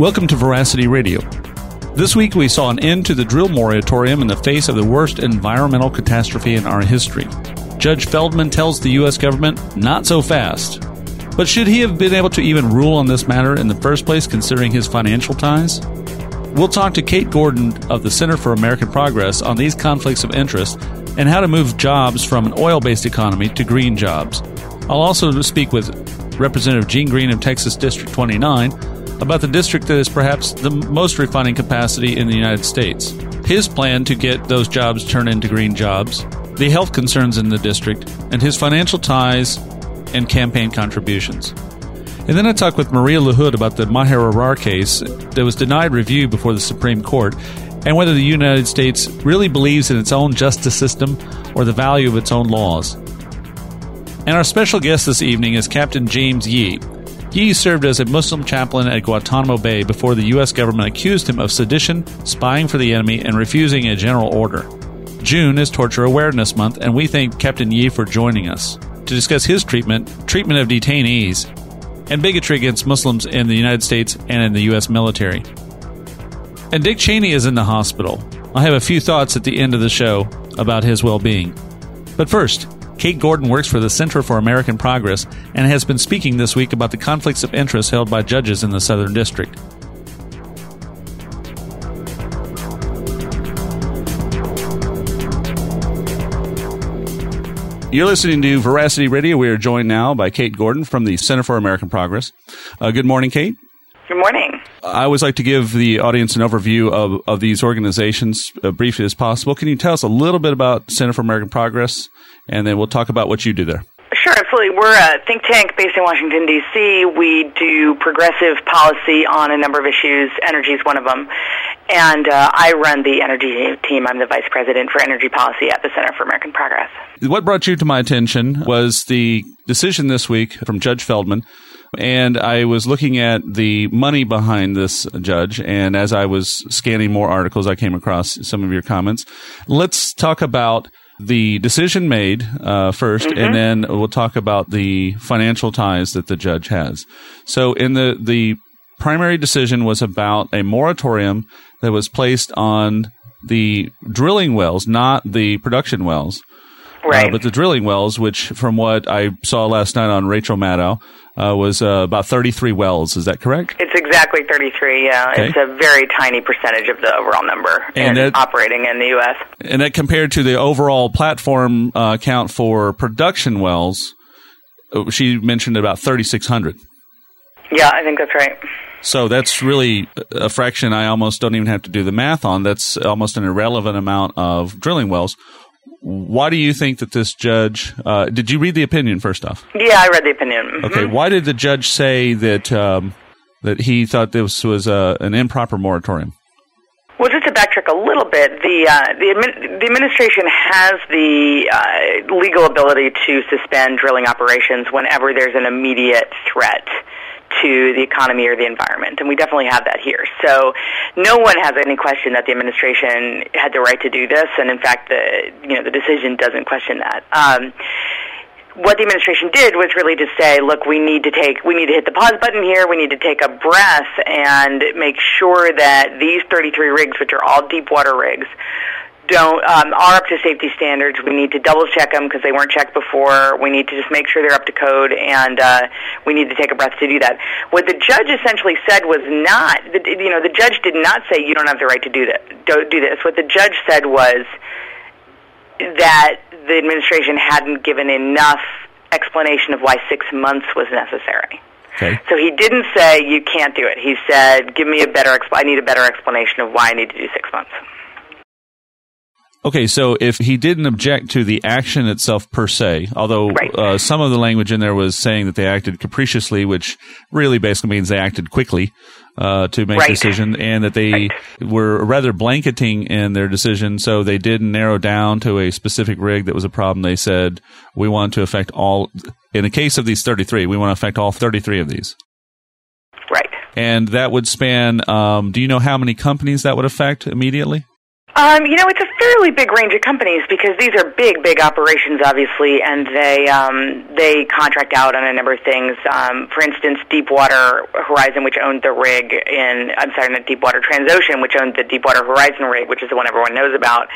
Welcome to Veracity Radio. This week we saw an end to the drill moratorium in the face of the worst environmental catastrophe in our history. Judge Feldman tells the U.S. government, not so fast. But should he have been able to even rule on this matter in the first place, considering his financial ties? We'll talk to Kate Gordon of the Center for American Progress on these conflicts of interest and how to move jobs from an oil based economy to green jobs. I'll also speak with Representative Gene Green of Texas District 29 about the district that is perhaps the most refining capacity in the United States. His plan to get those jobs turned into green jobs, the health concerns in the district, and his financial ties and campaign contributions. And then I talked with Maria LaHood about the Maher Arar case that was denied review before the Supreme Court and whether the United States really believes in its own justice system or the value of its own laws. And our special guest this evening is Captain James Yee. Yee served as a Muslim chaplain at Guantanamo Bay before the U.S. government accused him of sedition, spying for the enemy, and refusing a general order. June is Torture Awareness Month, and we thank Captain Yee for joining us to discuss his treatment, treatment of detainees, and bigotry against Muslims in the United States and in the U.S. military. And Dick Cheney is in the hospital. I have a few thoughts at the end of the show about his well being. But first, Kate Gordon works for the Center for American Progress and has been speaking this week about the conflicts of interest held by judges in the Southern District. You're listening to Veracity Radio. We are joined now by Kate Gordon from the Center for American Progress. Uh, good morning, Kate. Good morning. I always like to give the audience an overview of, of these organizations uh, briefly as possible. Can you tell us a little bit about Center for American Progress and then we'll talk about what you do there. Sure, absolutely. We're a think tank based in Washington, D.C. We do progressive policy on a number of issues. Energy is one of them. And uh, I run the energy team. I'm the vice president for energy policy at the Center for American Progress. What brought you to my attention was the decision this week from Judge Feldman. And I was looking at the money behind this judge. And as I was scanning more articles, I came across some of your comments. Let's talk about the decision made uh, 1st mm-hmm. and then we'll talk about the financial ties that the judge has. So, in the the primary decision was about a moratorium that was placed on the drilling wells, not the production wells. Uh, right. Uh, but the drilling wells, which from what I saw last night on Rachel Maddow, uh, was uh, about 33 wells. Is that correct? It's exactly 33, yeah. Okay. It's a very tiny percentage of the overall number and in that, operating in the U.S. And that compared to the overall platform uh, count for production wells, uh, she mentioned about 3,600. Yeah, I think that's right. So that's really a fraction I almost don't even have to do the math on. That's almost an irrelevant amount of drilling wells why do you think that this judge? Uh, did you read the opinion first off? Yeah, I read the opinion. Mm-hmm. Okay, why did the judge say that um, that he thought this was uh, an improper moratorium? Well, just to backtrack a little bit, the uh, the, admi- the administration has the uh, legal ability to suspend drilling operations whenever there's an immediate threat to the economy or the environment, and we definitely have that here. So, no one has any question that the administration had the right to do this, and in fact, the you know the decision doesn't question that. Um, what the administration did was really to say, look, we need to take, we need to hit the pause button here. We need to take a breath and make sure that these 33 rigs, which are all deep water rigs, don't um, are up to safety standards. We need to double check them because they weren't checked before. We need to just make sure they're up to code, and uh, we need to take a breath to do that. What the judge essentially said was not, you know, the judge did not say you don't have the right to do that. Don't do this. What the judge said was that the administration hadn't given enough explanation of why six months was necessary. Okay. So he didn't say you can't do it. He said, "Give me a better. Exp- I need a better explanation of why I need to do six months." Okay, so if he didn't object to the action itself per se, although right. uh, some of the language in there was saying that they acted capriciously, which really basically means they acted quickly uh, to make right. a decision, and that they right. were rather blanketing in their decision, so they didn't narrow down to a specific rig that was a problem. They said, we want to affect all, in the case of these 33, we want to affect all 33 of these. Right. And that would span, um, do you know how many companies that would affect immediately? Um, you know, it's a fairly big range of companies because these are big, big operations, obviously, and they um, they contract out on a number of things. Um, for instance, Deepwater Horizon, which owned the rig in I'm sorry, not Deepwater Transocean, which owned the Deepwater Horizon rig, which is the one everyone knows about.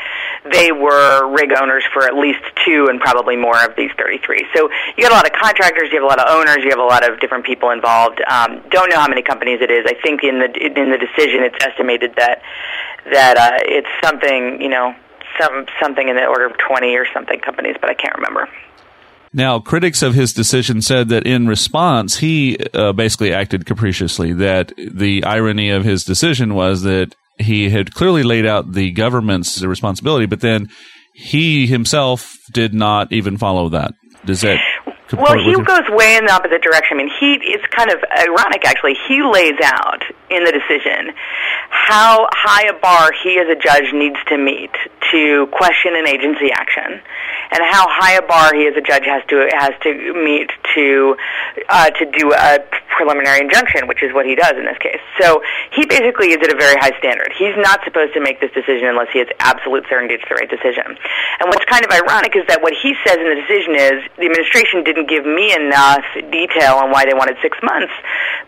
They were rig owners for at least two and probably more of these 33. So you got a lot of contractors, you have a lot of owners, you have a lot of different people involved. Um, don't know how many companies it is. I think in the in the decision, it's estimated that that uh, it's something you know some something in the order of 20 or something companies, but I can't remember. Now, critics of his decision said that in response, he uh, basically acted capriciously. That the irony of his decision was that he had clearly laid out the government's responsibility, but then he himself did not even follow that. Does that? Well, he goes way in the opposite direction. I mean, he it's kind of ironic actually. He lays out in the decision how high a bar he as a judge needs to meet to question an agency action, and how high a bar he as a judge has to has to meet to uh, to do a preliminary injunction, which is what he does in this case. So he basically is at a very high standard. He's not supposed to make this decision unless he has absolute certainty it's the right decision. And what's kind of ironic is that what he says in the decision is the administration didn't give me enough detail on why they wanted six months.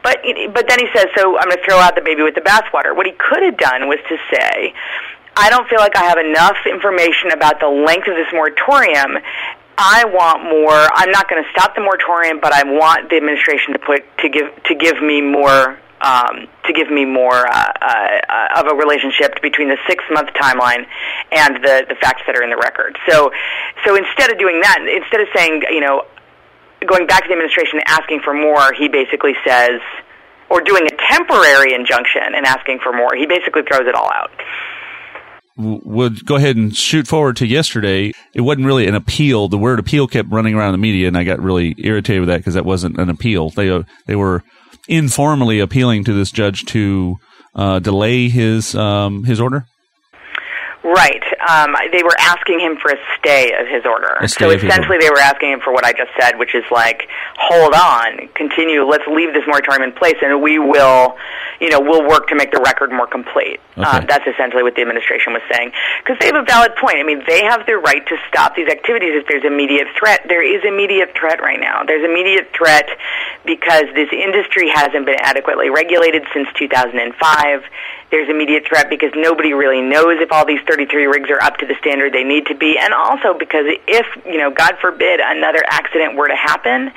But but then he says, so I'm going to throw out the baby with the bathwater. What he could have done was to say, I don't feel like I have enough information about the length of this moratorium. I want more. I'm not going to stop the moratorium, but I want the administration to put to give to give me more um, to give me more uh, uh, of a relationship between the six month timeline and the the facts that are in the record. So, so instead of doing that, instead of saying you know going back to the administration asking for more, he basically says or doing a temporary injunction and asking for more. He basically throws it all out. Would go ahead and shoot forward to yesterday. It wasn't really an appeal. The word appeal kept running around the media, and I got really irritated with that because that wasn't an appeal. They uh, they were informally appealing to this judge to uh, delay his um, his order. Right. Um, they were asking him for a stay of his order. So essentially, they were asking him for what I just said, which is like, hold on, continue. Let's leave this moratorium in place, and we will, you know, we'll work to make the record more complete. Okay. Uh, that's essentially what the administration was saying, because they have a valid point. I mean, they have the right to stop these activities if there's immediate threat. There is immediate threat right now. There's immediate threat because this industry hasn't been adequately regulated since 2005 there's immediate threat because nobody really knows if all these 33 rigs are up to the standard they need to be, and also because if, you know, God forbid another accident were to happen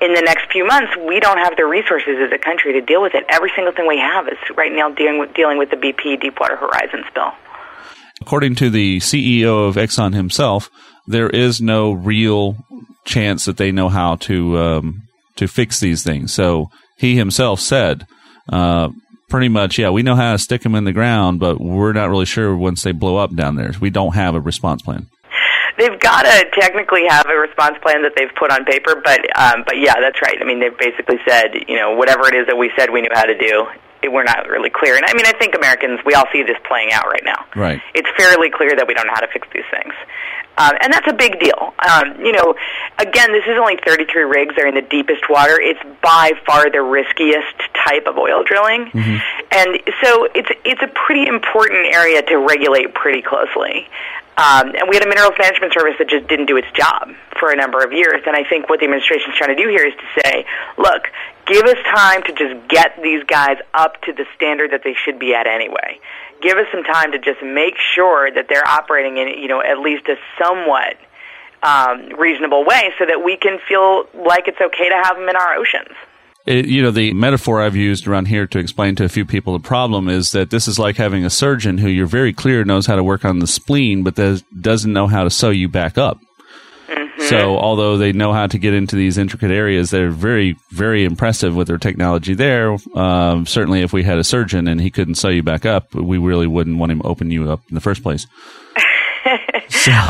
in the next few months, we don't have the resources as a country to deal with it. Every single thing we have is right now dealing with, dealing with the BP Deepwater Horizon spill. According to the CEO of Exxon himself, there is no real chance that they know how to um, to fix these things. So he himself said, uh, pretty much, yeah, we know how to stick them in the ground, but we're not really sure once they blow up down there. We don't have a response plan. They've got to technically have a response plan that they've put on paper, but um, but yeah, that's right. I mean, they've basically said, you know, whatever it is that we said we knew how to do, it, we're not really clear. And I mean, I think Americans, we all see this playing out right now. Right. It's fairly clear that we don't know how to fix these things. Um, and that's a big deal. Um, you know, again, this is only 33 rigs. They're in the deepest water. It's by far the riskiest type of oil drilling, mm-hmm. and so it's it's a pretty important area to regulate pretty closely. Um, and we had a minerals management service that just didn't do its job for a number of years. And I think what the administration is trying to do here is to say, look, give us time to just get these guys up to the standard that they should be at anyway give us some time to just make sure that they're operating in, you know, at least a somewhat um, reasonable way so that we can feel like it's okay to have them in our oceans. It, you know, the metaphor I've used around here to explain to a few people the problem is that this is like having a surgeon who you're very clear knows how to work on the spleen, but doesn't know how to sew you back up. So, although they know how to get into these intricate areas, they're very, very impressive with their technology there. Um, certainly, if we had a surgeon and he couldn't sew you back up, we really wouldn't want him to open you up in the first place.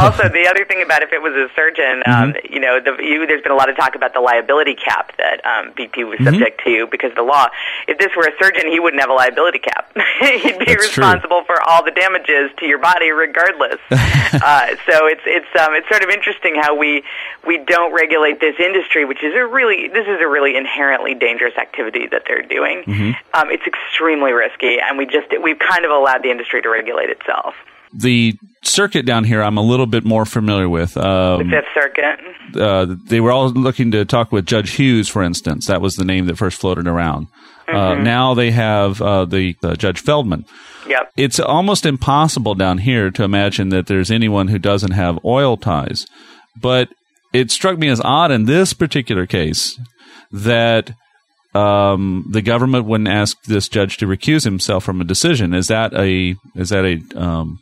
Also, the other thing about if it was a surgeon, um, mm-hmm. you know, the, you, there's been a lot of talk about the liability cap that um, BP was mm-hmm. subject to because of the law. If this were a surgeon, he wouldn't have a liability cap. He'd be That's responsible true. for all the damages to your body, regardless. uh, so it's it's um, it's sort of interesting how we we don't regulate this industry, which is a really this is a really inherently dangerous activity that they're doing. Mm-hmm. Um, it's extremely risky, and we just we've kind of allowed the industry to regulate itself. The circuit down here, I'm a little bit more familiar with. Um, the Fifth Circuit. Uh, they were all looking to talk with Judge Hughes, for instance. That was the name that first floated around. Uh, mm-hmm. Uh, now they have uh, the Judge Feldman. Yep. It's almost impossible down here to imagine that there's anyone who doesn't have oil ties. But it struck me as odd in this particular case that um, the government wouldn't ask this judge to recuse himself from a decision. Is that a is that a um,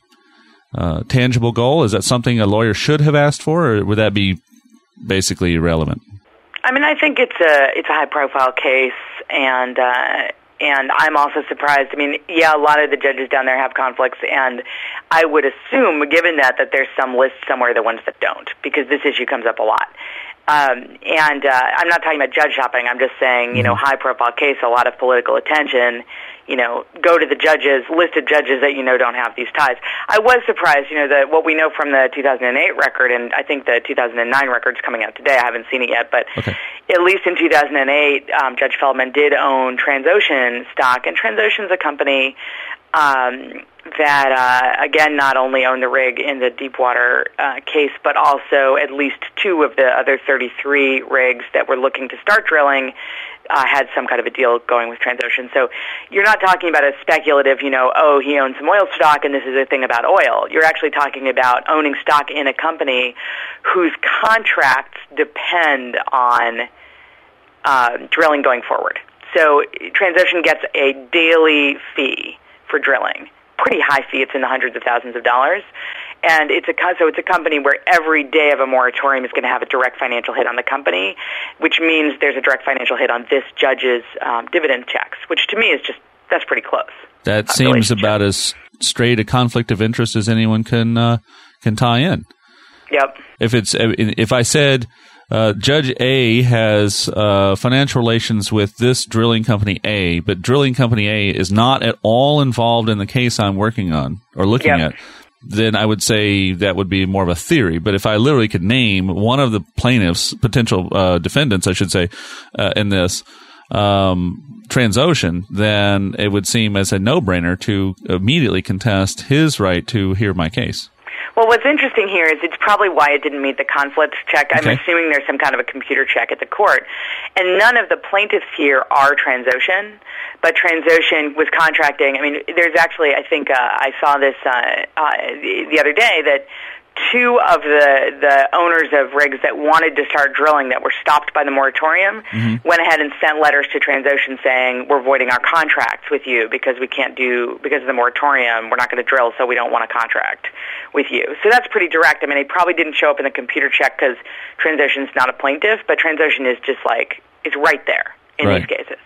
uh, tangible goal? Is that something a lawyer should have asked for, or would that be basically irrelevant? I mean, I think it's a it's a high profile case, and uh, and I'm also surprised. I mean, yeah, a lot of the judges down there have conflicts, and I would assume, given that, that there's some list somewhere the ones that don't, because this issue comes up a lot. Um, and uh, I'm not talking about judge shopping. I'm just saying, you know, mm-hmm. high profile case, a lot of political attention. You know, go to the judges, listed judges that you know don't have these ties. I was surprised, you know, that what we know from the 2008 record, and I think the 2009 record's coming out today. I haven't seen it yet, but okay. at least in 2008, um, Judge Feldman did own Transocean stock, and Transocean's a company um, that uh, again not only owned the rig in the Deepwater uh, case, but also at least two of the other 33 rigs that were looking to start drilling uh, had some kind of a deal going with Transocean. So you're not talking about a speculative, you know, oh, he owns some oil stock and this is a thing about oil. You're actually talking about owning stock in a company whose contracts depend on uh, drilling going forward. So Transocean gets a daily fee for drilling pretty high fee. It's in the hundreds of thousands of dollars. And it's a so it's a company where every day of a moratorium is going to have a direct financial hit on the company, which means there's a direct financial hit on this judge's um, dividend checks, which to me is just that's pretty close. That uh, seems about as straight a conflict of interest as anyone can uh, can tie in. Yep. If it's if I said uh, Judge A has uh, financial relations with this drilling company A, but drilling company A is not at all involved in the case I'm working on or looking yep. at. Then I would say that would be more of a theory. But if I literally could name one of the plaintiffs, potential uh, defendants, I should say, uh, in this um, Transocean, then it would seem as a no-brainer to immediately contest his right to hear my case. Well, what's interesting here is it's probably why it didn't meet the conflicts check. I'm assuming there's some kind of a computer check at the court. And none of the plaintiffs here are Transocean, but Transocean was contracting. I mean, there's actually, I think, uh, I saw this uh, uh, the other day that two of the the owners of rigs that wanted to start drilling that were stopped by the moratorium mm-hmm. went ahead and sent letters to Transocean saying we're voiding our contracts with you because we can't do because of the moratorium we're not going to drill so we don't want a contract with you. So that's pretty direct. I mean, it probably didn't show up in the computer check because Transocean's not a plaintiff, but Transocean is just like it's right there in right. these cases.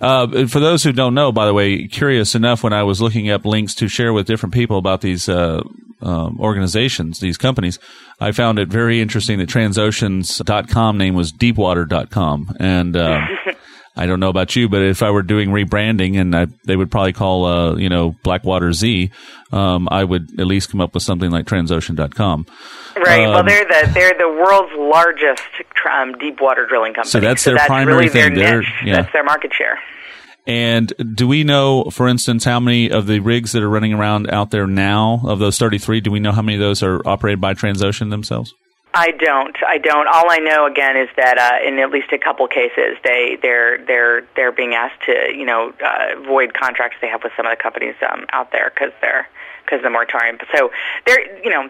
Uh, for those who don't know, by the way, curious enough, when I was looking up links to share with different people about these uh, um, organizations, these companies, I found it very interesting that Transocean's.com name was Deepwater.com. And uh, I don't know about you, but if I were doing rebranding and I, they would probably call, uh, you know, Blackwater Xe, um, I would at least come up with something like Transocean.com. Right. Um, well, they're the they're the world's largest um, deep water drilling company. So that's so their that's primary really thing. Their niche. Yeah. That's their market share. And do we know, for instance, how many of the rigs that are running around out there now, of those 33, do we know how many of those are operated by Transocean themselves? I don't. I don't. All I know again is that uh, in at least a couple cases, they they're they're they're being asked to you know uh, void contracts they have with some of the companies um, out there because they're because of the moratorium. So they're you know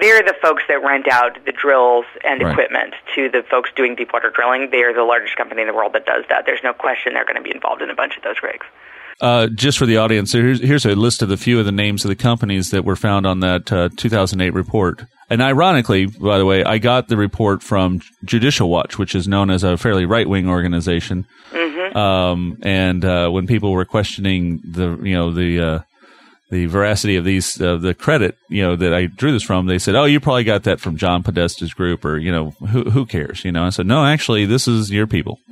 they're the folks that rent out the drills and right. equipment to the folks doing deepwater drilling. They are the largest company in the world that does that. There's no question they're going to be involved in a bunch of those rigs. Uh, just for the audience, here's, here's, a list of the few of the names of the companies that were found on that uh, 2008 report. And ironically, by the way, I got the report from Judicial Watch, which is known as a fairly right wing organization. Mm-hmm. Um, and uh, when people were questioning the, you know, the uh, the veracity of these uh, the credit you know that I drew this from they said oh you probably got that from John Podesta's group or you know who who cares? You know I said no actually this is your people.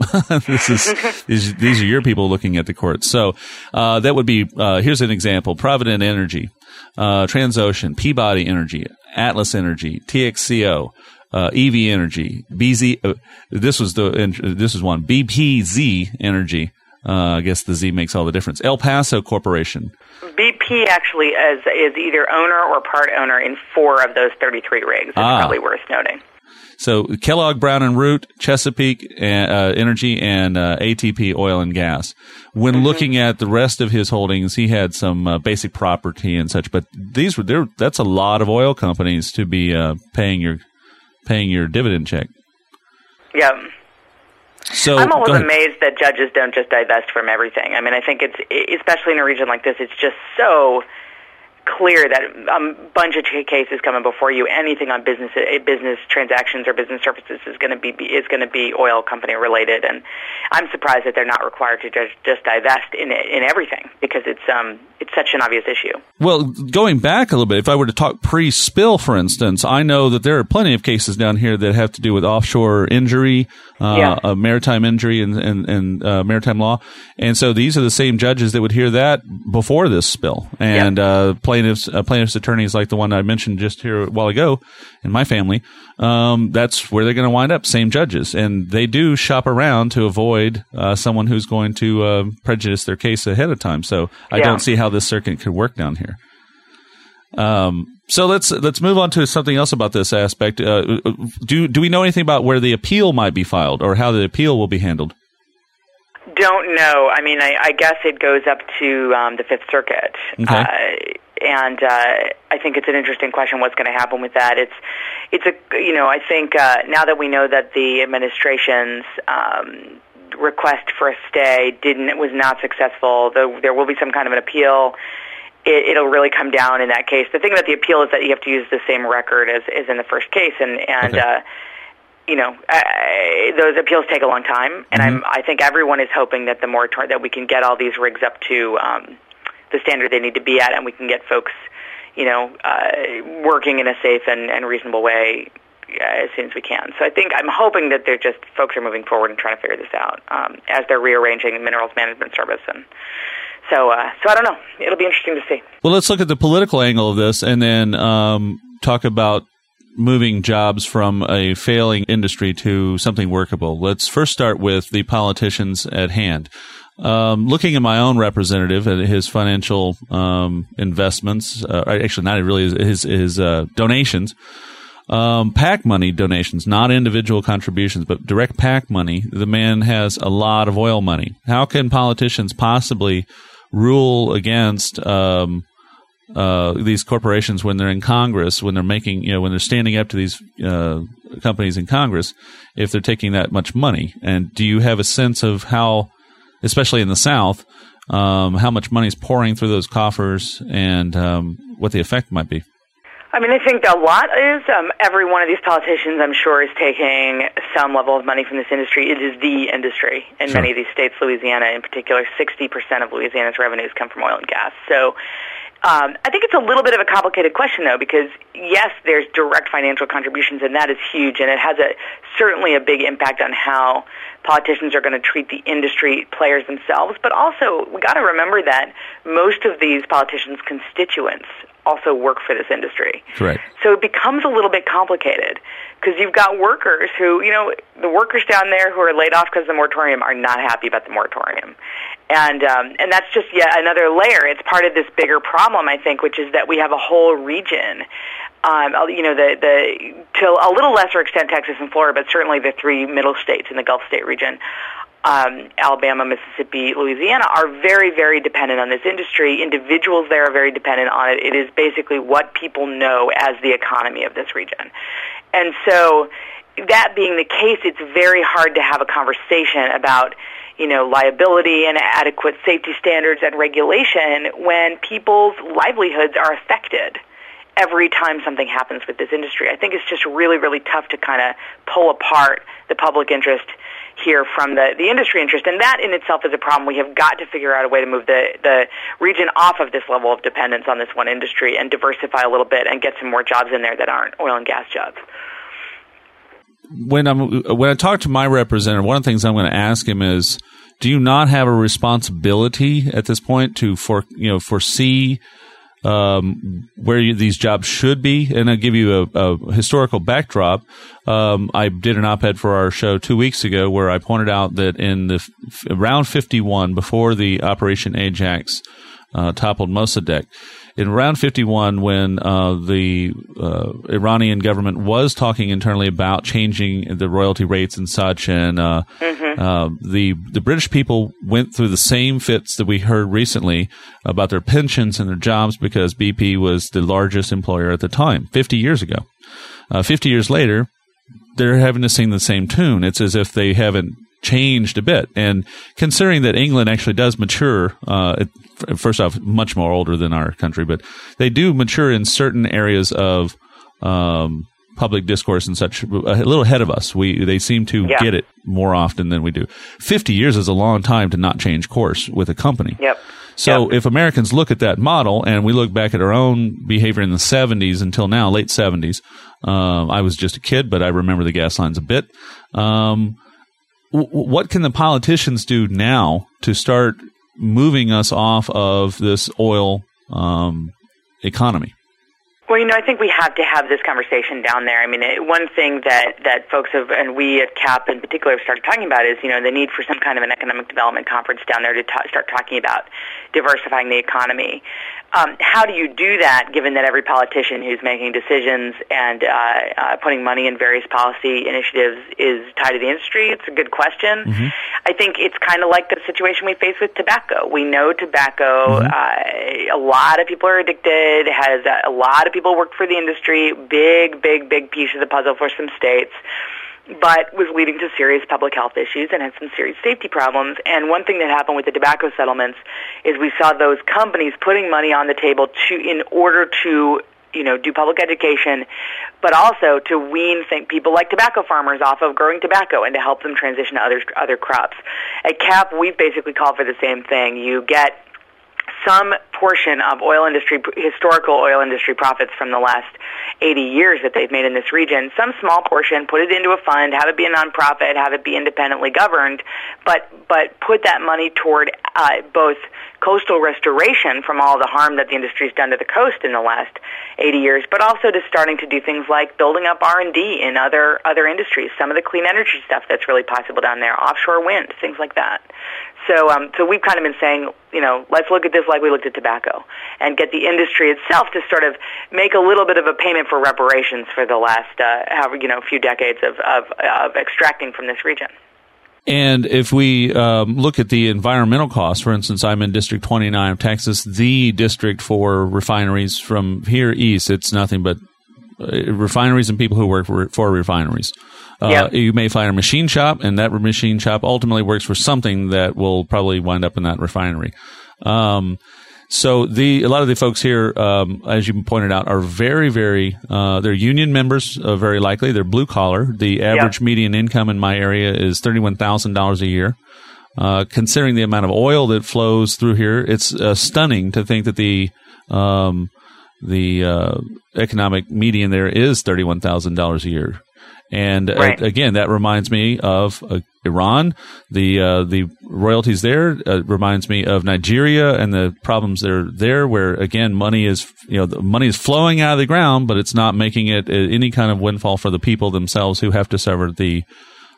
This is these, these are your people looking at the courts. So uh, that would be uh, here's an example. Provident Energy uh, Transocean Peabody Energy Atlas Energy TXCO uh, EV Energy BZ uh, this was the this is one BPZ Energy Uh, I guess the Z makes all the difference. El Paso Corporation. BP actually is is either owner or part owner in four of those 33 rigs. It's ah. probably worth noting. So Kellogg, Brown and Root, Chesapeake uh, Energy, and uh, ATP Oil and Gas. When mm-hmm. looking at the rest of his holdings, he had some uh, basic property and such. But these were there. That's a lot of oil companies to be uh, paying your paying your dividend check. Yeah. So I'm always amazed that judges don't just divest from everything. I mean, I think it's especially in a region like this, it's just so clear that a bunch of cases coming before you, anything on business eh, business transactions or business services is going to be is going to be oil company related, and I'm surprised that they're not required to just, just divest in in everything because it's um it's such an obvious issue. Well, going back a little bit, if I were to talk pre-spill, for instance, I know that there are plenty of cases down here that have to do with offshore injury, uh, yeah. maritime injury, and and, and uh, maritime law, and so these are the same judges that would hear that before this spill, and yeah. uh, plaintiffs uh, plaintiffs attorneys like the one I mentioned just here a while ago in my family, um, that's where they're going to wind up. Same judges, and they do shop around to avoid uh, someone who's going to uh, prejudice their case ahead of time. So I yeah. don't see how this circuit could work down here. Um, so let's let's move on to something else about this aspect. Uh, do do we know anything about where the appeal might be filed or how the appeal will be handled? Don't know. I mean, I, I guess it goes up to um, the Fifth Circuit. Okay. Uh, and uh, I think it's an interesting question. What's going to happen with that? It's it's a you know I think uh, now that we know that the administration's um, request for a stay didn't was not successful, though there will be some kind of an appeal. It, it'll really come down in that case. The thing about the appeal is that you have to use the same record as, as in the first case, and and okay. uh, you know uh, those appeals take a long time. And mm-hmm. I'm I think everyone is hoping that the moratorium that we can get all these rigs up to. Um, the standard they need to be at, and we can get folks, you know, uh, working in a safe and, and reasonable way uh, as soon as we can. So I think I'm hoping that they're just folks are moving forward and trying to figure this out um, as they're rearranging the minerals management service and. So, uh, so I don't know. It'll be interesting to see. Well, let's look at the political angle of this, and then um, talk about moving jobs from a failing industry to something workable. Let's first start with the politicians at hand. Um, looking at my own representative and his financial um, investments, uh, actually not really his his uh, donations, um, PAC money donations, not individual contributions, but direct PAC money. The man has a lot of oil money. How can politicians possibly rule against um, uh, these corporations when they're in Congress, when they're making, you know, when they're standing up to these uh, companies in Congress, if they're taking that much money? And do you have a sense of how especially in the South, um, how much money is pouring through those coffers and um, what the effect might be. I mean, I think a lot is um, every one of these politicians, I'm sure, is taking some level of money from this industry. It is the industry in sure. many of these states, Louisiana in particular. 60% of Louisiana's revenues come from oil and gas. So um, I think it's a little bit of a complicated question, though, because yes, there's direct financial contributions, and that is huge, and it has a certainly a big impact on how politicians are going to treat the industry players themselves. But also, we got to remember that most of these politicians' constituents also work for this industry. Right. So it becomes a little bit complicated because you've got workers who, you know, the workers down there who are laid off because of the moratorium are not happy about the moratorium. And um, and that's just yet another layer. It's part of this bigger problem, I think, which is that we have a whole region um, you know, the, the, to a little lesser extent, Texas and Florida, but certainly the three middle states in the Gulf state region, um, Alabama, Mississippi, Louisiana, are very, very dependent on this industry. Individuals there are very dependent on it. It is basically what people know as the economy of this region. And so, that being the case, it's very hard to have a conversation about you know, liability and adequate safety standards and regulation when people's livelihoods are affected every time something happens with this industry. I think it's just really, really tough to kind of pull apart the public interest here from the, the industry interest. And that in itself is a problem. We have got to figure out a way to move the, the region off of this level of dependence on this one industry and diversify a little bit and get some more jobs in there that aren't oil and gas jobs. When I'm when I talk to my representative, one of the things I'm going to ask him is, do you not have a responsibility at this point to for you know foresee um, where you, these jobs should be, and I'll give you a, a historical backdrop. Um, I did an op-ed for our show two weeks ago where I pointed out that in the around 51, before the Operation Ajax uh, toppled Mossadegh, in around 51, when uh, the uh, Iranian government was talking internally about changing the royalty rates and such, and uh, mm-hmm. Uh, the the British people went through the same fits that we heard recently about their pensions and their jobs because BP was the largest employer at the time, 50 years ago. Uh, 50 years later, they're having to sing the same tune. It's as if they haven't changed a bit. And considering that England actually does mature, uh, first off, much more older than our country, but they do mature in certain areas of um, public discourse and such a little ahead of us. We they seem to yeah. get it more often than we do. Fifty years is a long time to not change course with a company. Yep. So yep. if Americans look at that model and we look back at our own behavior in the 70s until now, late 70s, um, I was just a kid, but I remember the gas lines a bit. Um, what can the politicians do now to start moving us off of this oil um, economy? Well, you know, I think we have to have this conversation down there. I mean, it, one thing that that folks have, and we at CAP in particular, have started talking about is, you know, the need for some kind of an economic development conference down there to ta- start talking about diversifying the economy. Um, how do you do that, given that every politician who's making decisions and uh, uh, putting money in various policy initiatives is tied to the industry? It's a good question. Mm-hmm. I think it's kind of like the situation we face with tobacco. We know tobacco. Mm-hmm. Uh, a lot of people are addicted. Has a lot of people work for the industry. Big, big, big piece of the puzzle for some states but was leading to serious public health issues and had some serious safety problems. And one thing that happened with the tobacco settlements is we saw those companies putting money on the table to in order to you know do public education, but also to wean people like tobacco farmers off of growing tobacco and to help them transition to other other crops. At CAP, we've basically called for the same thing. You get some portion of oil industry, historical oil industry profits from the last 80 years that they've made in this region, some small portion, put it into a fund, have it be a nonprofit, have it be independently governed, but but put that money toward uh, both coastal restoration from all the harm that the industry's done to the coast in the last 80 years, but also to starting to do things like building up R&D in other other industries, some of the clean energy stuff that's really possible down there, offshore wind, things like that. So, um, so we've kind of been saying, you know, let's look at this like we looked at tobacco, and get the industry itself to sort of make a little bit of a payment for reparations for the last, uh, however, you know, few decades of, of, of extracting from this region. And if we um, look at the environmental costs, for instance, I'm in District 29 of Texas, the district for refineries from here east. It's nothing but uh, refineries and people who work for, for refineries. Uh. You may find a machine shop, and that machine shop ultimately works for something that will probably wind up in that refinery. Um, so the a lot of the folks here, um, as you pointed out, are very, very uh, they're union members. Uh, very likely, they're blue collar. The average median income in my area is thirty one thousand dollars a year. Uh, considering the amount of oil that flows through here, it's uh, stunning to think that the um, the uh, economic median there is thirty one thousand dollars a year. And uh, right. uh, again, that reminds me of uh, Iran. The uh, the royalties there uh, reminds me of Nigeria and the problems there there, where again money is you know the money is flowing out of the ground, but it's not making it uh, any kind of windfall for the people themselves who have to suffer the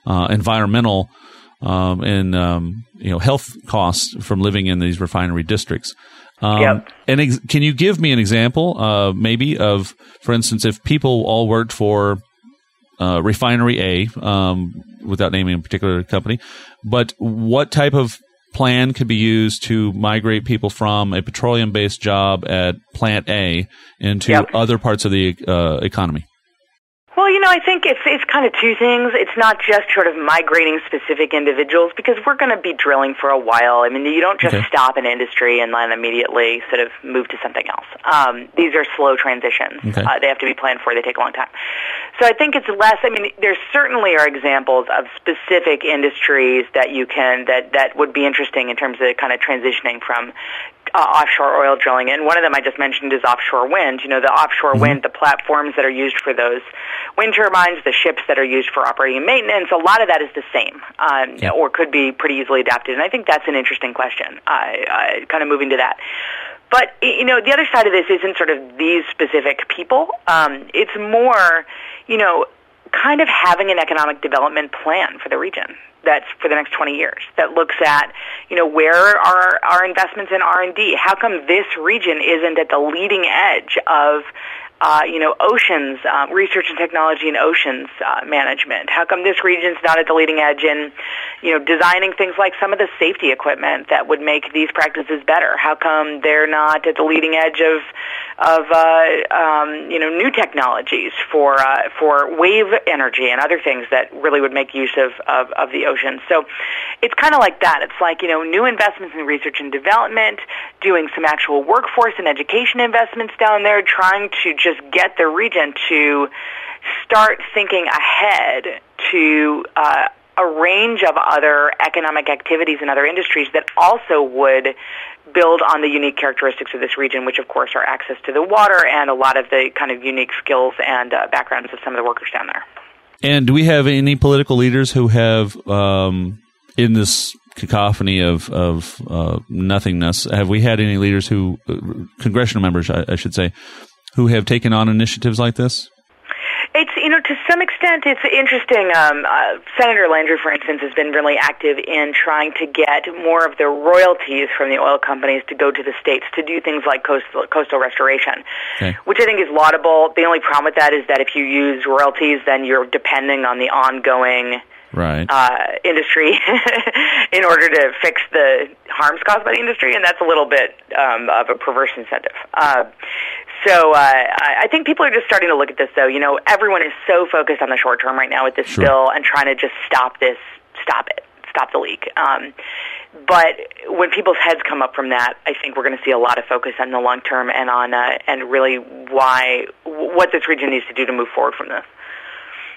environmental um, and um, you know health costs from living in these refinery districts. Um, yep. And ex- can you give me an example, maybe of, for instance, if people all worked for uh, Refinery A, um, without naming a particular company. But what type of plan could be used to migrate people from a petroleum based job at Plant A into yep. other parts of the uh, economy? Well, you know, I think it's it's kind of two things. It's not just sort of migrating specific individuals because we're going to be drilling for a while. I mean, you don't just okay. stop an industry and then immediately sort of move to something else. Um, these are slow transitions. Okay. Uh, they have to be planned for. They take a long time. So I think it's less. I mean, there certainly are examples of specific industries that you can that that would be interesting in terms of kind of transitioning from uh, offshore oil drilling. And one of them I just mentioned is offshore wind. You know, the offshore mm-hmm. wind, the platforms that are used for those wind turbines, the ships that are used for operating and maintenance, a lot of that is the same, um, yeah. or could be pretty easily adapted. And I think that's an interesting question, uh, uh, kind of moving to that. but you know, the other side of this isn't sort of these specific people. Um, it's more, you know, kind of having an economic development plan for the region that's for the next 20 years that looks at you know where are our investments in R&D how come this region isn't at the leading edge of uh, you know, oceans, uh, research and technology in oceans uh, management? How come this region's not at the leading edge in, you know, designing things like some of the safety equipment that would make these practices better? How come they're not at the leading edge of, of uh, um, you know, new technologies for uh, for wave energy and other things that really would make use of of, of the ocean? So, it's kind of like that. It's like you know, new investments in research and development, doing some actual workforce and education investments down there, trying to just just get the region to start thinking ahead to uh, a range of other economic activities and other industries that also would build on the unique characteristics of this region, which of course are access to the water and a lot of the kind of unique skills and uh, backgrounds of some of the workers down there. And do we have any political leaders who have, um, in this cacophony of of uh, nothingness, have we had any leaders who, uh, congressional members, I, I should say, who have taken on initiatives like this? It's you know to some extent it's interesting. Um, uh, Senator Landrieu, for instance, has been really active in trying to get more of the royalties from the oil companies to go to the states to do things like coastal coastal restoration, okay. which I think is laudable. The only problem with that is that if you use royalties, then you're depending on the ongoing right. uh, industry in order to fix the harms caused by the industry, and that's a little bit um, of a perverse incentive. Uh, so uh, I think people are just starting to look at this, though. You know, everyone is so focused on the short term right now with this sure. bill and trying to just stop this, stop it, stop the leak. Um, but when people's heads come up from that, I think we're going to see a lot of focus on the long term and on uh, and really why what this region needs to do to move forward from this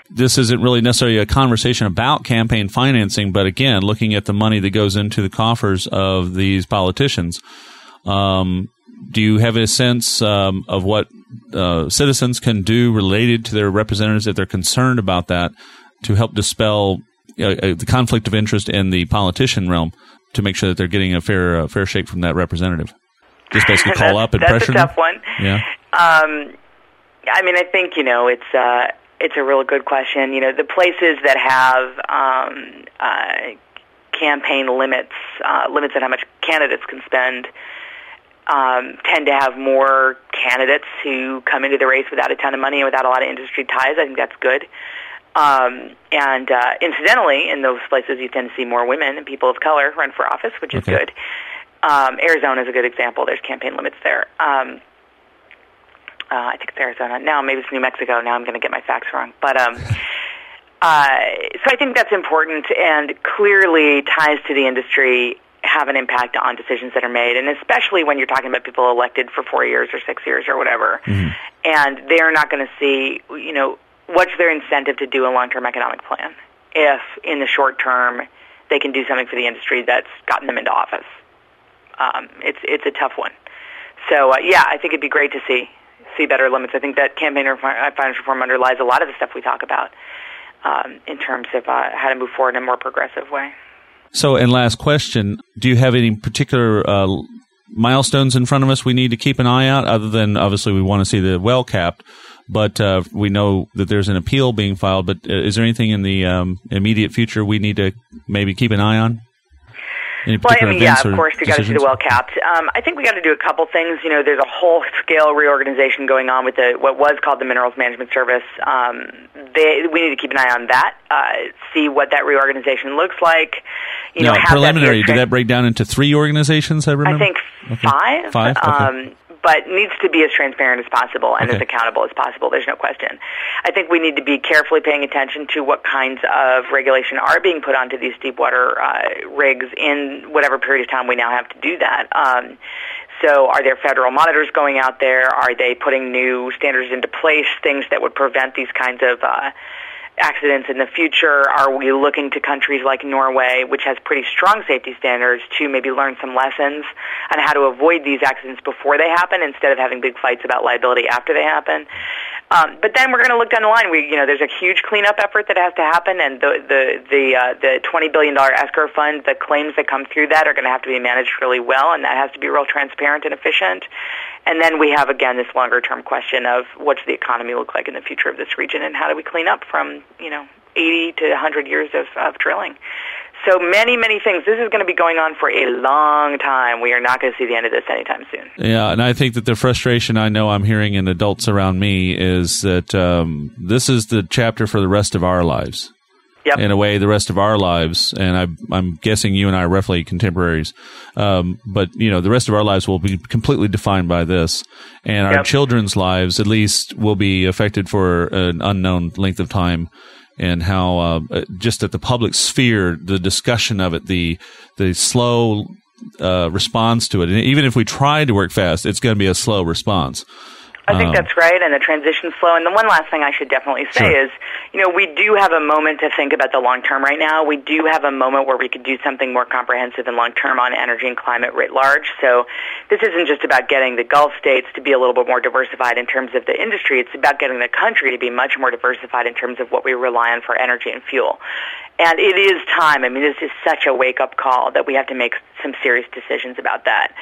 this isn't really necessarily a conversation about campaign financing, but again, looking at the money that goes into the coffers of these politicians. Um, do you have a sense um, of what uh, citizens can do related to their representatives if they're concerned about that to help dispel uh, uh the conflict of interest in the politician realm to make sure that they're getting a fair uh, fair shake from that representative? Just basically call up and that's pressure a tough them? one. Yeah. Um, I mean, I think you know it's uh, it's a real good question. You know, the places that have um, uh, campaign limits, uh, limits on how much candidates can spend, um, tend to have more candidates who come into the race without a ton of money and without a lot of industry ties. I think that's good. Um, and uh, incidentally, in those places, you tend to see more women and people of color run for office, which is okay. good. Um, Arizona is a good example. There's campaign limits there. Um, uh, I think it's Arizona. Now maybe it's New Mexico. Now I'm going to get my facts wrong. But um, uh, so I think that's important, and clearly ties to the industry have an impact on decisions that are made, and especially when you're talking about people elected for four years or six years or whatever, mm-hmm. and they're not going to see, you know, what's their incentive to do a long-term economic plan if in the short term they can do something for the industry that's gotten them into office. Um, it's it's a tough one. So uh, yeah, I think it'd be great to see see better limits. I think that campaign reform, uh, finance reform underlies a lot of the stuff we talk about um, in terms of uh, how to move forward in a more progressive way. So, and last question: Do you have any particular uh, milestones in front of us we need to keep an eye out? Other than obviously we want to see the well capped, but uh, we know that there's an appeal being filed. But uh, is there anything in the um, immediate future we need to maybe keep an eye on? well, I mean, yeah, of course, we got to see the well capped. Um, I think we got to do a couple things. You know, there's a whole scale reorganization going on with the what was called the Minerals Management Service. Um, they, we need to keep an eye on that, uh, see what that reorganization looks like. You know, preliminary. That did that break down into three organizations? I remember. I think okay. five. Five. Okay. Um, but needs to be as transparent as possible and okay. as accountable as possible. There's no question. I think we need to be carefully paying attention to what kinds of regulation are being put onto these deep water uh, rigs in whatever period of time we now have to do that. Um, so, are there federal monitors going out there? Are they putting new standards into place, things that would prevent these kinds of uh, accidents in the future? Are we looking to countries like Norway, which has pretty strong safety standards, to maybe learn some lessons on how to avoid these accidents before they happen instead of having big fights about liability after they happen? Um, but then we're going to look down the line. We, you know, there's a huge cleanup effort that has to happen, and the the the uh, the twenty billion dollar escrow fund, the claims that come through that are going to have to be managed really well, and that has to be real transparent and efficient. And then we have again this longer term question of what's the economy look like in the future of this region, and how do we clean up from you know 80 to 100 years of, of drilling. So many, many things. This is going to be going on for a long time. We are not going to see the end of this anytime soon. Yeah, and I think that the frustration I know I'm hearing in adults around me is that um, this is the chapter for the rest of our lives. Yep. In a way, the rest of our lives, and I, am guessing you and I are roughly contemporaries, um, but you know, the rest of our lives will be completely defined by this, and our yep. children's lives, at least, will be affected for an unknown length of time and how uh, uh, just at the public sphere, the discussion of it, the the slow uh, response to it, and even if we try to work fast, it's going to be a slow response. I think um, that's right, and the transition flow. And the one last thing I should definitely say sure. is, you know, we do have a moment to think about the long term right now. We do have a moment where we could do something more comprehensive and long term on energy and climate writ large. So this isn't just about getting the Gulf states to be a little bit more diversified in terms of the industry. It's about getting the country to be much more diversified in terms of what we rely on for energy and fuel. And it is time. I mean, this is such a wake up call that we have to make some serious decisions about that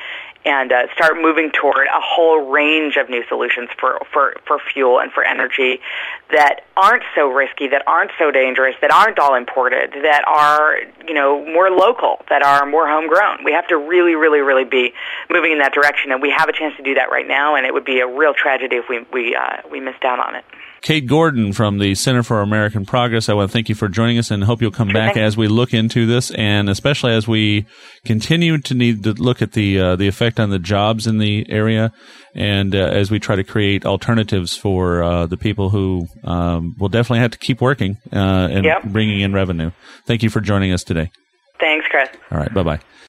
and uh, start moving toward a whole range of new solutions for, for, for fuel and for energy that aren't so risky, that aren't so dangerous, that aren't all imported, that are, you know, more local, that are more homegrown. We have to really, really, really be moving in that direction, and we have a chance to do that right now, and it would be a real tragedy if we, we, uh, we missed out on it. Kate Gordon from the Center for American Progress. I want to thank you for joining us and hope you'll come back as we look into this and especially as we continue to need to look at the uh, the effect on the jobs in the area and uh, as we try to create alternatives for uh, the people who um, will definitely have to keep working uh, and yep. bringing in revenue. Thank you for joining us today. Thanks, Chris. All right. Bye bye.